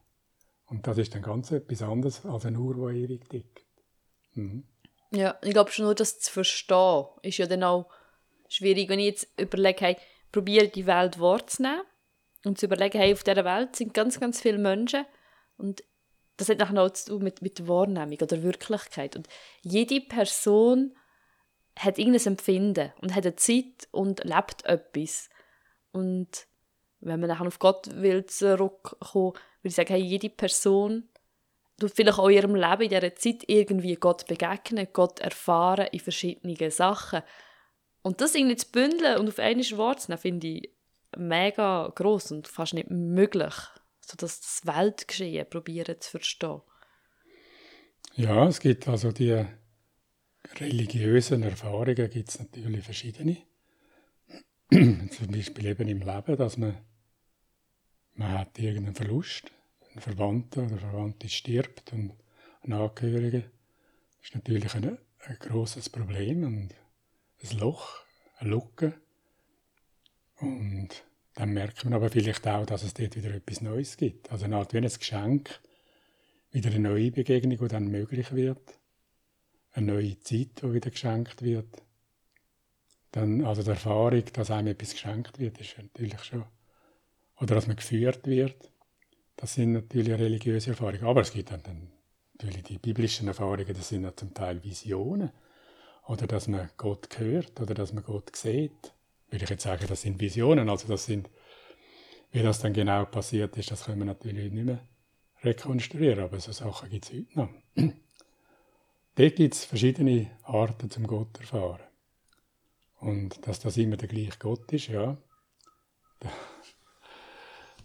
Und das ist dann ganz etwas anderes als eine Uhr, die ewig tickt. Mhm. Ja, ich glaube schon nur, das zu verstehen, ist ja dann auch schwierig. Wenn ich jetzt überlege, hey, probiere die Welt wahrzunehmen und zu überlegen, hey, auf dieser Welt sind ganz, ganz viele Menschen und das hat nachher auch zu tun mit, mit Wahrnehmung oder Wirklichkeit. Und jede Person hat irgendein Empfinden und hat eine Zeit und lebt etwas. Und wenn man nachher auf Gott will zurückkommen, würde ich sagen, hey, jede Person tut vielleicht auch in ihrem Leben in dieser Zeit irgendwie Gott begegnen, Gott erfahren in verschiedenen Sachen. Und das irgendwie zu bündeln und auf einmal Wort zu nehmen, finde ich mega gross und fast nicht möglich so das Weltgeschehen probieren zu verstehen. Ja, es gibt also die religiösen Erfahrungen gibt es natürlich verschiedene. Zum Beispiel eben im Leben, dass man, man hat irgendeinen Verlust, ein Verwandter oder Verwandte stirbt und ein Angehöriger. Das ist natürlich ein, ein großes Problem und ein Loch, eine Lücke. Und dann merkt man aber vielleicht auch, dass es dort wieder etwas Neues gibt. Also eine Art wie ein Geschenk, wieder eine neue Begegnung, die dann möglich wird. Eine neue Zeit, die wieder geschenkt wird. Dann, also die Erfahrung, dass einem etwas geschenkt wird, ist natürlich schon. Oder dass man geführt wird. Das sind natürlich religiöse Erfahrungen. Aber es gibt dann, natürlich die biblischen Erfahrungen, das sind ja zum Teil Visionen. Oder dass man Gott hört oder dass man Gott sieht würde ich jetzt sagen, das sind Visionen. Also das sind, wie das dann genau passiert ist, das können wir natürlich nicht mehr rekonstruieren, aber so Sachen gibt es heute noch. Dort gibt es verschiedene Arten zum Gott erfahren. Und dass das immer der gleiche Gott ist, ja,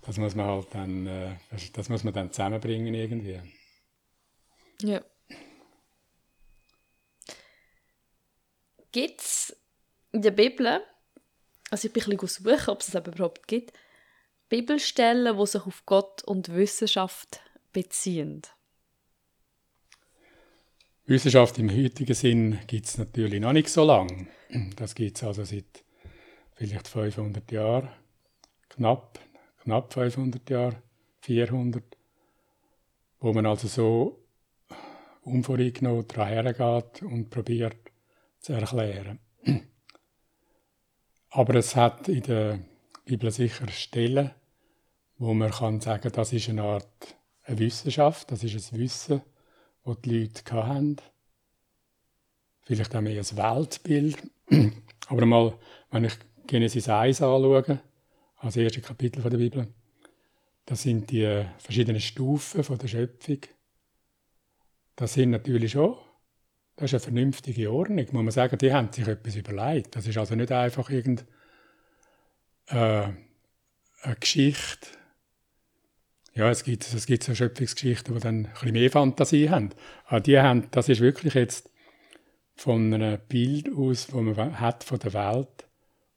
das muss man halt dann, äh, das muss man dann zusammenbringen irgendwie. Ja. Gibt es in der Bibel also ich bin ein bisschen suchen, ob es es überhaupt gibt, Bibelstellen, die sich auf Gott und Wissenschaft beziehen. Wissenschaft im heutigen Sinn gibt es natürlich noch nicht so lange. Das gibt es also seit vielleicht 500 Jahren, knapp, knapp 500 Jahre, 400, wo man also so unvoreingenommen daran hergeht und probiert zu erklären. Aber es hat in der Bibel sicher Stellen, wo man kann sagen, das ist eine Art eine Wissenschaft, das ist ein Wissen, das die Leute hatten. Vielleicht auch mehr ein Weltbild. Aber mal, wenn ich Genesis 1 anschaue, als erste Kapitel der Bibel, das sind die verschiedenen Stufen der Schöpfung. Das sind natürlich schon das ist eine vernünftige Ordnung. Muss man sagen, die haben sich etwas überlegt. Das ist also nicht einfach irgendeine äh, eine Geschichte. Ja, es gibt, es gibt so Schöpfungsgeschichten, die dann ein bisschen mehr Fantasie haben. Aber die haben, das ist wirklich jetzt von einem Bild aus, das man hat von der Welt,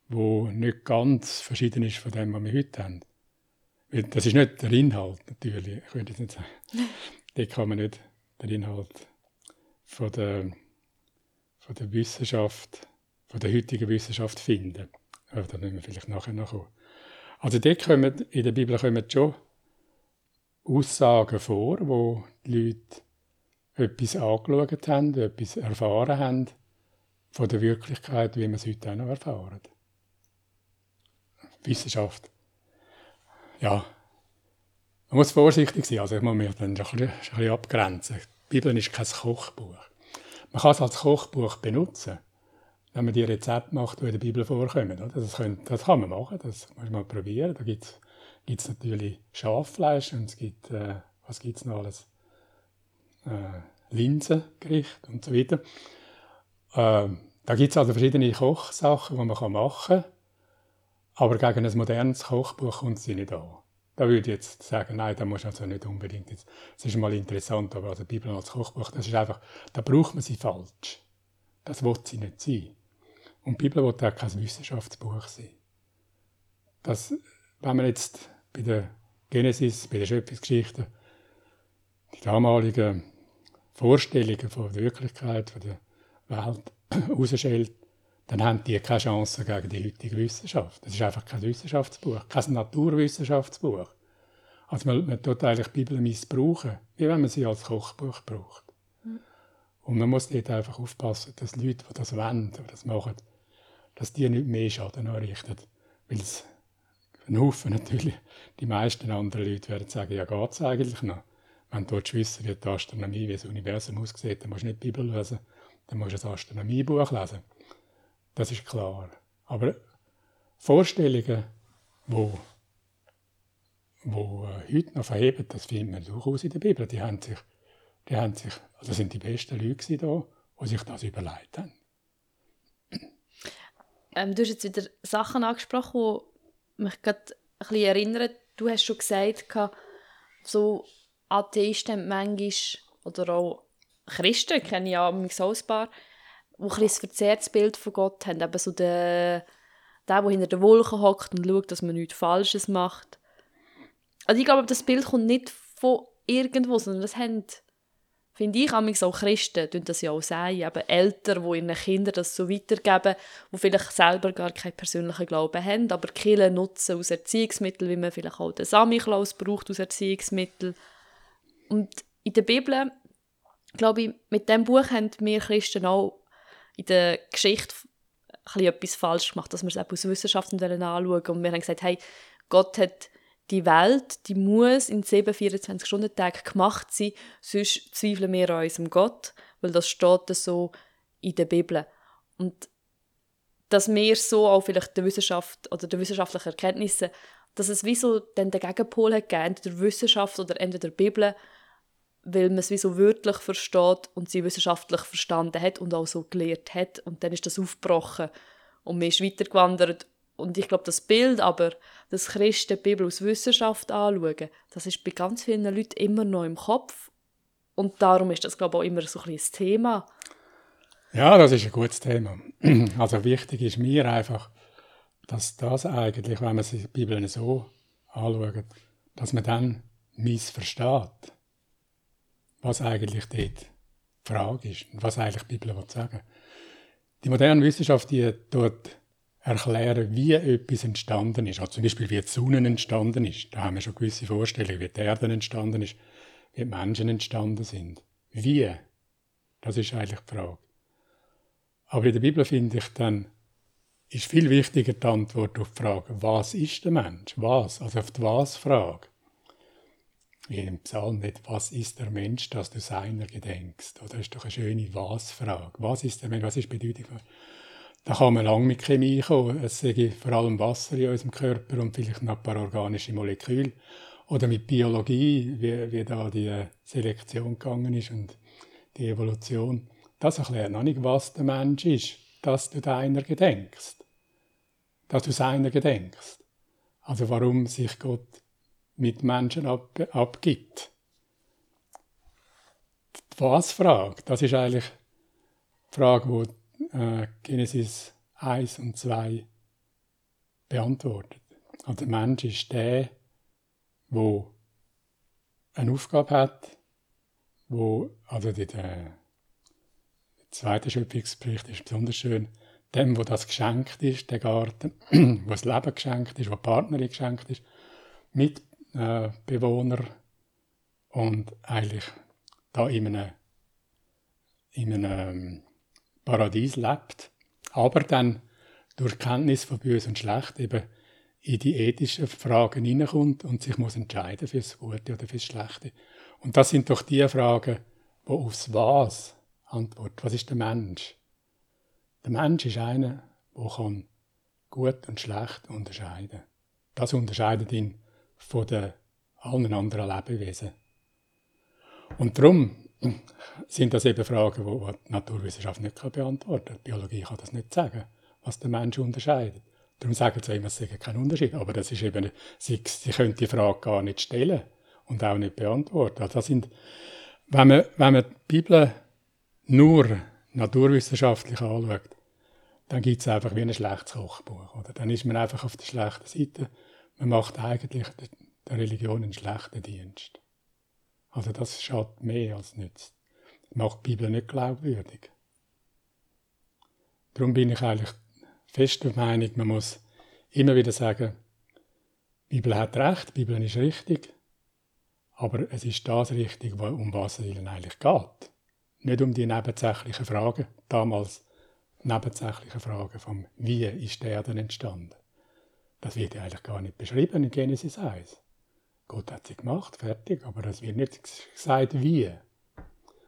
wo nicht ganz verschieden ist von dem, was wir heute haben. Das ist nicht der Inhalt, natürlich. Ich würde nicht sagen. da kann man nicht den Inhalt von der, von der Wissenschaft, von der heutigen Wissenschaft finden. Aber da müssen wir vielleicht nachher noch kommen. Also dort kommen, in der Bibel kommen schon Aussagen vor, wo die Leute etwas angeschaut haben, etwas erfahren haben von der Wirklichkeit, wie wir es heute auch noch erfahren. Wissenschaft. Ja, man muss vorsichtig sein. Also ich muss mich dann ein bisschen, ein bisschen abgrenzen. Die Bibel ist kein Kochbuch. Man kann es als Kochbuch benutzen, wenn man die Rezepte macht, die in der Bibel vorkommen. Das, können, das kann man machen, das muss man probieren. Da gibt es natürlich Schaffleisch und es gibt, äh, was gibt es noch alles? Äh, Linsengericht und so weiter. Äh, da gibt es also verschiedene Kochsachen, die man machen kann. Aber gegen ein modernes Kochbuch kommt sie nicht an. Da würde ich jetzt sagen, nein, da muss also nicht unbedingt. Es ist mal interessant, aber also die Bibel als Kochbuch, das ist einfach, da braucht man sie falsch. Das wird sie nicht sein. Und die Bibel wird auch kein Wissenschaftsbuch sein. Das, wenn man jetzt bei der Genesis, bei der Schöpfungsgeschichte, die damaligen Vorstellungen von der Wirklichkeit, von der Welt rausschält, dann haben die keine Chance gegen die heutige Wissenschaft. Das ist einfach kein Wissenschaftsbuch, kein Naturwissenschaftsbuch. Also man, man tut eigentlich die Bibel missbrauchen, wie wenn man sie als Kochbuch braucht. Mhm. Und man muss dort einfach aufpassen, dass Leute, die das wollen, die das machen, dass die nicht mehr Schaden anrichten. Weil es ein Haufen natürlich, die meisten anderen Leute werden sagen, ja geht es eigentlich noch. Wenn du wissen wie die Astronomie, wie das Universum aussieht, dann musst du nicht die Bibel lesen, dann musst du ein Astronomiebuch lesen. Das ist klar. Aber Vorstellungen, wo, wo äh, heute noch verheben, das finden wir durchaus in der Bibel. Die haben sich, die haben sich, also sind die besten Leute da, die sich das überlegt haben. Ähm, du hast jetzt wieder Sachen angesprochen, die mich gerade ein bisschen erinnern. Du hast schon gesagt, so Atheisten manchmal, oder auch Christen, kenne ich auch ein paar, die ein verzerrtes Bild von Gott haben. Eben so der, der, der hinter den Wolken hockt und schaut, dass man nichts Falsches macht. Also ich glaube, das Bild kommt nicht von irgendwo, sondern das haben, finde ich, auch Christen, tun das ja auch sagen, eben Eltern, die ihren Kindern das so weitergeben, die vielleicht selber gar keinen persönlichen Glauben haben, aber Kinder nutzen als Erziehungsmittel, wie man vielleicht auch den Samichlaus braucht als Erziehungsmittel. Und in der Bibel, glaube ich, mit dem Buch haben wir Christen auch in der Geschichte etwas falsch gemacht, dass wir es aus Wissenschaften anschauen Und wir haben gesagt, hey, Gott hat die Welt, die muss in 7, 24 Stunden Tag gemacht sein, sonst zweifeln wir an unserem Gott, weil das steht so in der Bibel. Und dass wir so auch vielleicht der Wissenschaft oder der wissenschaftlichen Erkenntnisse, dass es wie so dann den Gegenpol hat gegeben, entweder Wissenschaft oder entweder der Bibel, weil man es so wörtlich versteht und sie wissenschaftlich verstanden hat und auch so gelehrt hat. Und dann ist das aufgebrochen und man ist weitergewandert. Und ich glaube, das Bild aber, dass Christen die Bibel aus Wissenschaft anschauen, das ist bei ganz vielen Leuten immer noch im Kopf. Und darum ist das, glaube ich, auch immer so ein, ein Thema. Ja, das ist ein gutes Thema. Also wichtig ist mir einfach, dass das eigentlich, wenn man sich die Bibel so anschaut, dass man dann missversteht was eigentlich dort die Frage ist und was eigentlich die Bibel sagen Die moderne Wissenschaft die dort erklären, wie etwas entstanden ist. Also zum Beispiel, wie die Sonne entstanden ist. Da haben wir schon gewisse Vorstellungen, wie die Erde entstanden ist, wie die Menschen entstanden sind. Wie? Das ist eigentlich die Frage. Aber in der Bibel finde ich dann, ist viel wichtiger die Antwort auf die Frage, was ist der Mensch? Was? Also auf die Was-Frage wie im Psalm nicht, was ist der Mensch, dass du seiner gedenkst? Oder ist doch eine schöne Was-Frage. Was ist der Mensch? Was ist die Bedeutung? Da kann man lange mit Chemie kommen. Es sage vor allem Wasser in unserem Körper und vielleicht noch ein paar organische Moleküle. Oder mit Biologie, wie, wie da die Selektion gegangen ist und die Evolution. Das erklärt noch nicht, was der Mensch ist, dass du deiner gedenkst. Dass du seiner gedenkst. Also warum sich Gott mit Menschen ab, abgibt. Die Was-Frage, das ist eigentlich die Frage, die äh, Genesis 1 und 2 beantwortet. Also der Mensch ist der, der eine Aufgabe hat, wo, also der, der zweite Schöpfungsbericht ist besonders schön, dem, wo das geschenkt ist, der Garten, wo das Leben geschenkt ist, wo die Partnerin geschenkt ist, mit äh, Bewohner und eigentlich da in einem, in einem ähm, Paradies lebt, aber dann durch Kenntnis von Böse und Schlecht eben in die ethischen Fragen hineinkommt und sich muss entscheiden fürs Gute oder fürs Schlechte. Und das sind doch die Fragen, wo aufs Was antwortet. Was ist der Mensch? Der Mensch ist einer, der gut und schlecht unterscheiden. kann. Das unterscheidet ihn von den allen anderen Lebewesen. Und darum sind das eben Fragen, die die Naturwissenschaft nicht beantworten kann. Die Biologie kann das nicht sagen, was der Mensch unterscheidet. Darum sagen sie immer, es sei kein Unterschied. Aber das ist eben, sie, sie können die Frage gar nicht stellen und auch nicht beantworten. Also das sind, wenn man, wenn man die Bibel nur naturwissenschaftlich anschaut, dann gibt es einfach wie ein schlechtes Kochbuch. Oder? Dann ist man einfach auf der schlechten Seite. Man macht eigentlich der Religion einen schlechten Dienst. Also das schadet mehr als nützt. Das macht die Bibel nicht glaubwürdig. Darum bin ich eigentlich fest der Meinung, man muss immer wieder sagen, die Bibel hat recht, die Bibel ist richtig, aber es ist das richtig, um was es ihnen eigentlich geht. Nicht um die nebensächlichen Fragen, damals nebensächlichen Fragen vom Wie ist der denn entstanden. Das wird ja eigentlich gar nicht beschrieben in Genesis 1. Gott hat sie gemacht, fertig, aber es wird nicht gesagt, wie.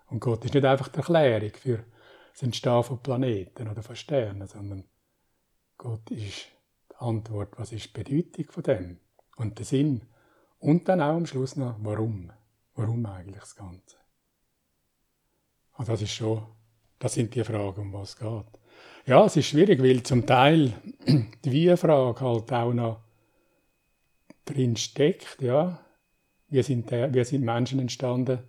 Und Gott ist nicht einfach die Erklärung für das Entstehen von Planeten oder von Sternen, sondern Gott ist die Antwort, was ist die Bedeutung von dem und der Sinn. Und dann auch am Schluss noch, warum. Warum eigentlich das Ganze? Und das ist schon, das sind die Fragen, um was es geht. Ja, es ist schwierig, weil zum Teil die Wie-Frage halt auch noch drin steckt, ja. Wie sind, der, wie sind Menschen entstanden?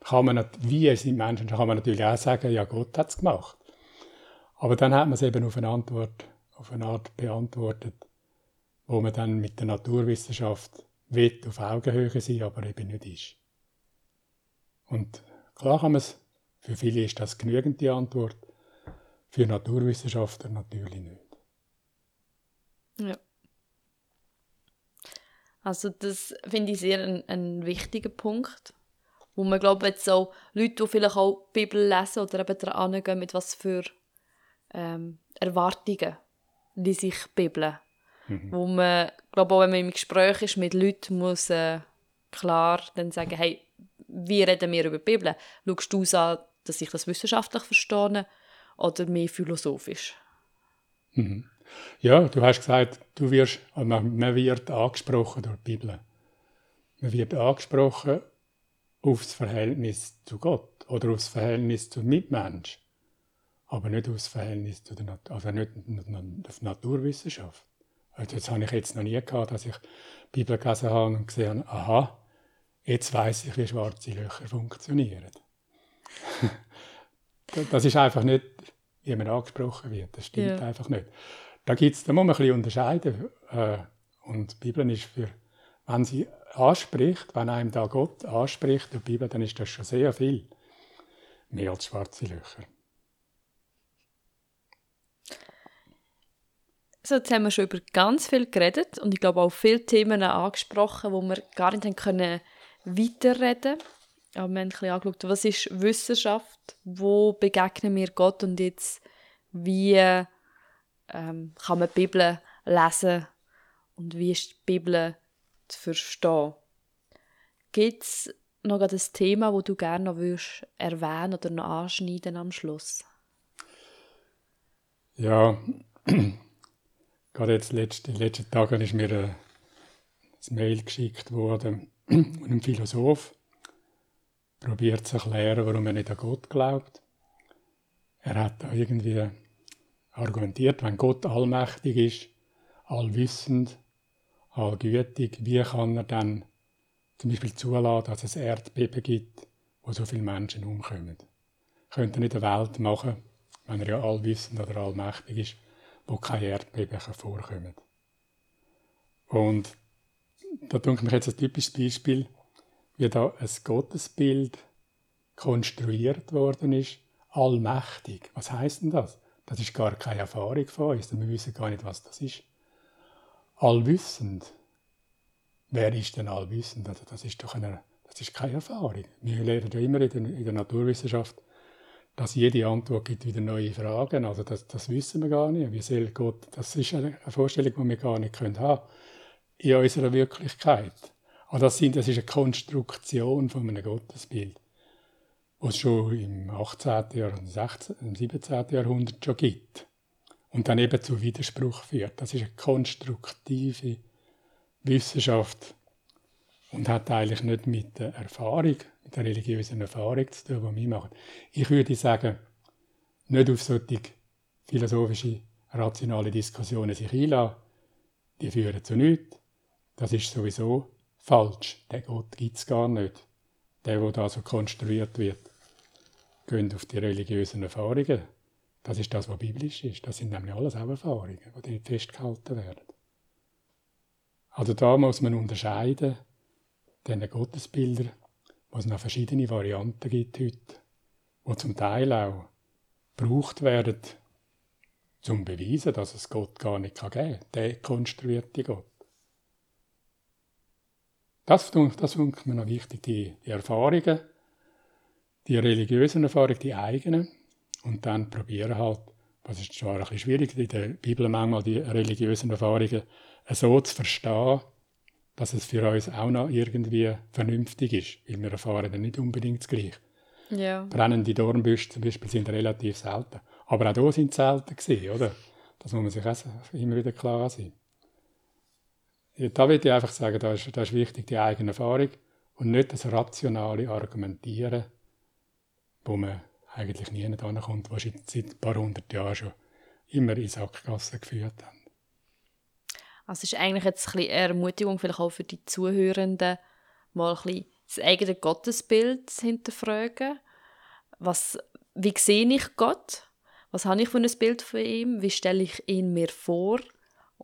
Kann man, wie sind Menschen, kann man natürlich auch sagen, ja, Gott hat es gemacht. Aber dann hat man es eben auf eine Antwort, auf eine Art beantwortet, wo man dann mit der Naturwissenschaft will auf Augenhöhe sein, aber eben nicht ist. Und klar kann man es, für viele ist das genügend die Antwort, für Naturwissenschaftler natürlich nicht. Ja. Also das finde ich sehr ein, ein wichtiger Punkt, wo man glaube jetzt auch Leute, die vielleicht auch die Bibel lesen oder eben daran gehen, mit was für ähm, Erwartungen die sich die Bibel. Mhm. Wo man, glaube auch wenn man im Gespräch ist mit Leuten, muss äh, klar dann sagen, hey, wie reden wir über die Bibel? Schaust du es an, dass ich das wissenschaftlich verstehe oder mehr philosophisch? Mhm. Ja, du hast gesagt, du wirst, man wird angesprochen durch die Bibel. Man wird angesprochen auf das Verhältnis zu Gott oder auf das Verhältnis zum Mitmensch, aber nicht auf das Verhältnis zu der, Nat also nicht auf Naturwissenschaft. Also das habe ich jetzt noch nie gehabt, dass ich die Bibel gelesen habe und gesehen habe, aha, jetzt weiß ich, wie schwarze Löcher funktionieren. das ist einfach nicht, wie man angesprochen wird. Das stimmt ja. einfach nicht. Da, gibt's, da muss man ein bisschen unterscheiden. Äh, und die Bibel ist für, wenn sie anspricht, wenn einem da Gott anspricht, die Bibel, dann ist das schon sehr viel. Mehr als schwarze Löcher. So, jetzt haben wir schon über ganz viel geredet und ich glaube auch viele Themen angesprochen, wo wir gar nicht haben können weiterreden Aber wir haben ein bisschen angeschaut, was ist Wissenschaft, wo begegnen wir Gott? Und jetzt wie ähm, kann man die Bibel lesen? Und wie ist die Bibel zu verstehen. Gibt es noch ein Thema, das du gerne noch würdest erwähnen oder noch anschneiden am Schluss? Ja, gerade jetzt letzte, in den letzten Tagen ist mir ein Mail geschickt worden von einem Philosoph, probiert zu erklären, warum er nicht an Gott glaubt. Er hat da irgendwie argumentiert, wenn Gott allmächtig ist, allwissend, allgütig, wie kann er dann zum Beispiel zulassen, dass es Erdbeben gibt, wo so viele Menschen umkommen? Könnte er nicht eine Welt machen, wenn er ja allwissend oder allmächtig ist, wo keine Erdbeben vorkommen? Und da denke ich mich jetzt ein typisches Beispiel, wie da ein Gottesbild konstruiert worden ist, allmächtig. Was heißt denn das? Das ist gar keine Erfahrung von uns, wir wissen gar nicht, was das ist. Allwissend. Wer ist denn allwissend? Also das ist doch eine, das ist keine Erfahrung. Wir lernen ja immer in der, in der Naturwissenschaft, dass jede Antwort gibt wieder neue Fragen. Also das, das wissen wir gar nicht. Wie soll Gott? Das ist eine Vorstellung, die wir gar nicht haben können in unserer Wirklichkeit. Aber das, sind, das ist eine Konstruktion von einem Gottesbild was es schon im 18. Jahr, im 16., im 17. Jahrhundert schon gibt. Und dann eben zu Widerspruch führt. Das ist eine konstruktive Wissenschaft und hat eigentlich nicht mit der Erfahrung, mit der religiösen Erfahrung zu tun, die wir machen. Ich würde sagen, nicht auf solche philosophische, rationale Diskussionen sich einlassen, die führen zu nichts. Das ist sowieso falsch. Der Gott gibt es gar nicht. Der, der da so konstruiert wird gehen auf die religiösen Erfahrungen. Das ist das, was biblisch ist. Das sind nämlich alles auch Erfahrungen, die dort festgehalten werden. Also da muss man unterscheiden, diese Gottesbilder, was es noch verschiedene Varianten gibt heute, die zum Teil auch gebraucht werden, zum zu beweisen, dass es Gott gar nicht geben kann, der konstruierte Gott. Das, das findet mir noch wichtig, die, die Erfahrungen, die religiösen Erfahrungen, die eigenen, und dann probieren halt, was ist zwar ein bisschen schwierig, in der Bibel manchmal die religiösen Erfahrungen so zu verstehen, dass es für uns auch noch irgendwie vernünftig ist, weil wir erfahren dann nicht unbedingt das Gleiche. Ja. Brennende Dornbüsche zum Beispiel sind relativ selten. Aber auch da sind sie selten gewesen, oder? Das muss man sich auch immer wieder klar sein. Ja, da würde ich einfach sagen, da ist, da ist wichtig die eigene Erfahrung und nicht das rationale Argumentieren, wo man eigentlich nie ankommt, was seit ein paar hundert Jahren schon immer in Sackgassen geführt haben. Also es ist eigentlich jetzt ein bisschen Ermutigung vielleicht auch für die Zuhörenden, mal ein bisschen das eigene Gottesbild zu hinterfragen. Was, wie sehe ich Gott? Was habe ich für ein Bild von ihm? Wie stelle ich ihn mir vor?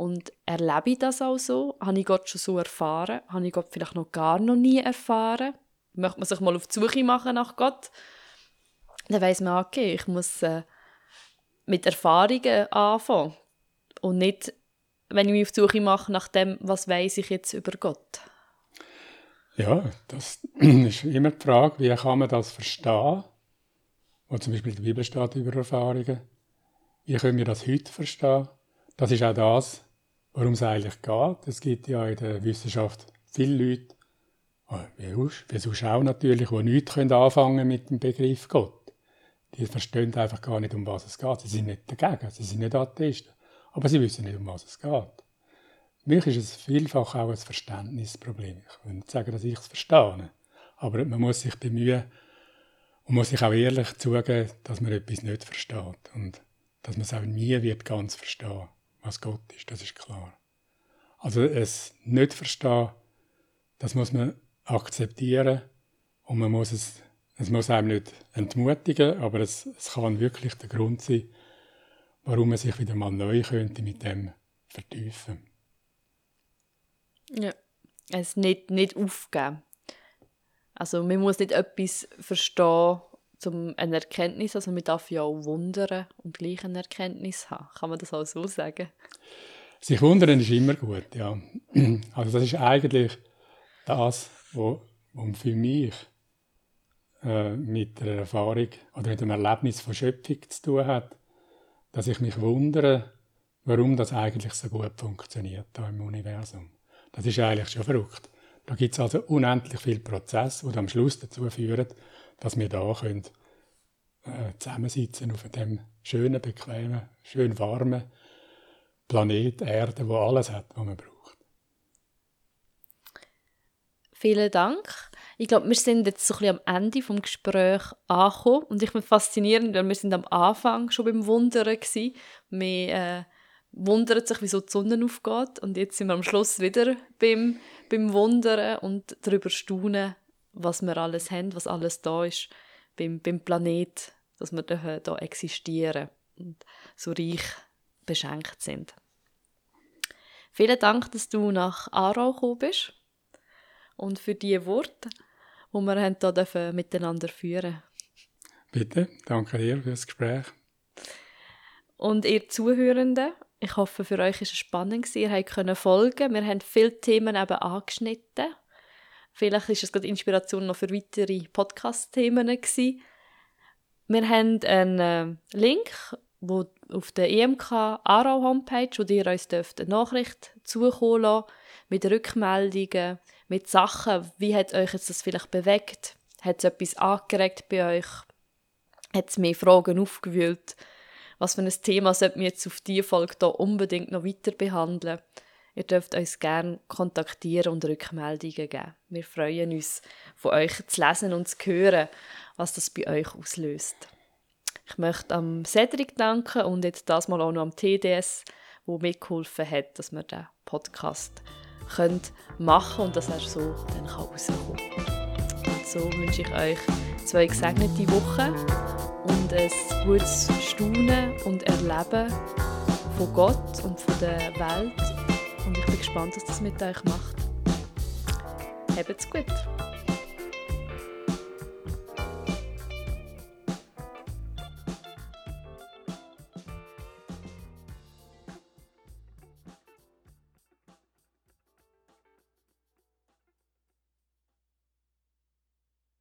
Und erlebe ich das auch so? Habe ich Gott schon so erfahren? Habe ich Gott vielleicht noch gar noch nie erfahren? Möchte man sich mal auf die Suche machen nach Gott? Dann weiss man, okay, ich muss äh, mit Erfahrungen anfangen und nicht, wenn ich mich auf die Suche mache nach dem, was weiß ich jetzt über Gott. Ja, das ist immer die Frage, wie kann man das verstehen? Wo zum Beispiel die Bibel steht über Erfahrungen. Wie können wir das heute verstehen? Das ist auch das, worum es eigentlich geht. Es gibt ja in der Wissenschaft viele Leute, ah, wie sonst auch natürlich, die nichts anfangen mit dem Begriff Gott. Die verstehen einfach gar nicht, um was es geht. Sie sind nicht dagegen, sie sind nicht Atheisten. Aber sie wissen nicht, um was es geht. Für mich ist es vielfach auch ein Verständnisproblem. Ich will nicht sagen, dass ich es verstehe. Aber man muss sich bemühen und muss sich auch ehrlich zugeben, dass man etwas nicht versteht. Und dass man es auch nie wird ganz verstehen was Gott ist, das ist klar. Also es nicht verstehen, das muss man akzeptieren und man muss es, es muss einem nicht entmutigen, aber es, es kann wirklich der Grund sein, warum man sich wieder mal neu könnte mit dem vertiefen. Ja, es nicht, nicht aufgeben. Also man muss nicht etwas verstehen, um eine Erkenntnis, also man darf ja auch wundern und gleich eine Erkenntnis haben. Kann man das auch so sagen? Sich wundern ist immer gut, ja. Also das ist eigentlich das, was für mich äh, mit der Erfahrung oder mit dem Erlebnis von Schöpfung zu tun hat, dass ich mich wundere, warum das eigentlich so gut funktioniert da im Universum. Das ist eigentlich schon verrückt. Da gibt es also unendlich viele Prozesse, die am Schluss dazu führen, dass wir da können, äh, zusammensitzen auf dem schönen, bequemen, schön warmen Planet Erde, wo alles hat, was man braucht. Vielen Dank. Ich glaube, wir sind jetzt so ein am Ende des Gesprächs angekommen und ich es faszinierend, weil wir sind am Anfang schon beim Wundern waren. Wir äh, wundern sich, wieso die Sonne aufgeht und jetzt sind wir am Schluss wieder beim, beim Wundern und darüber staunen, was wir alles haben, was alles da ist beim, beim Planet, dass wir hier, hier existieren und so reich beschenkt sind. Vielen Dank, dass du nach Aarau gekommen bist und für die Worte, die wir haben hier dürfen miteinander führen Bitte, danke dir für das Gespräch. Und ihr Zuhörenden, ich hoffe, für euch war es spannend. Ihr könnt folgen. Wir haben viele Themen eben angeschnitten Vielleicht ist es gerade Inspiration noch für weitere Podcast-Themen gewesen. Wir haben einen äh, Link wo auf der EMK Aarau Homepage, wo ihr uns dürft eine Nachricht zukommen lassen, mit Rückmeldungen, mit Sachen, wie hat euch jetzt das vielleicht bewegt? Hat es etwas angeregt bei euch? Hat es mehr Fragen aufgewühlt? Was für ein Thema sollten wir jetzt auf diese Folge hier unbedingt noch weiter behandeln? Ihr dürft uns gerne kontaktieren und Rückmeldungen geben. Wir freuen uns, von euch zu lesen und zu hören, was das bei euch auslöst. Ich möchte am Cedric danken und jetzt das mal auch noch am TDS, wo mitgeholfen hat, dass wir den Podcast können machen und dass er so dann rauskommen kann. Und so wünsche ich euch zwei gesegnete Wochen und ein gutes Staunen und Erleben von Gott und von der Welt und ich bin gespannt, was das mit euch macht. Habt's gut!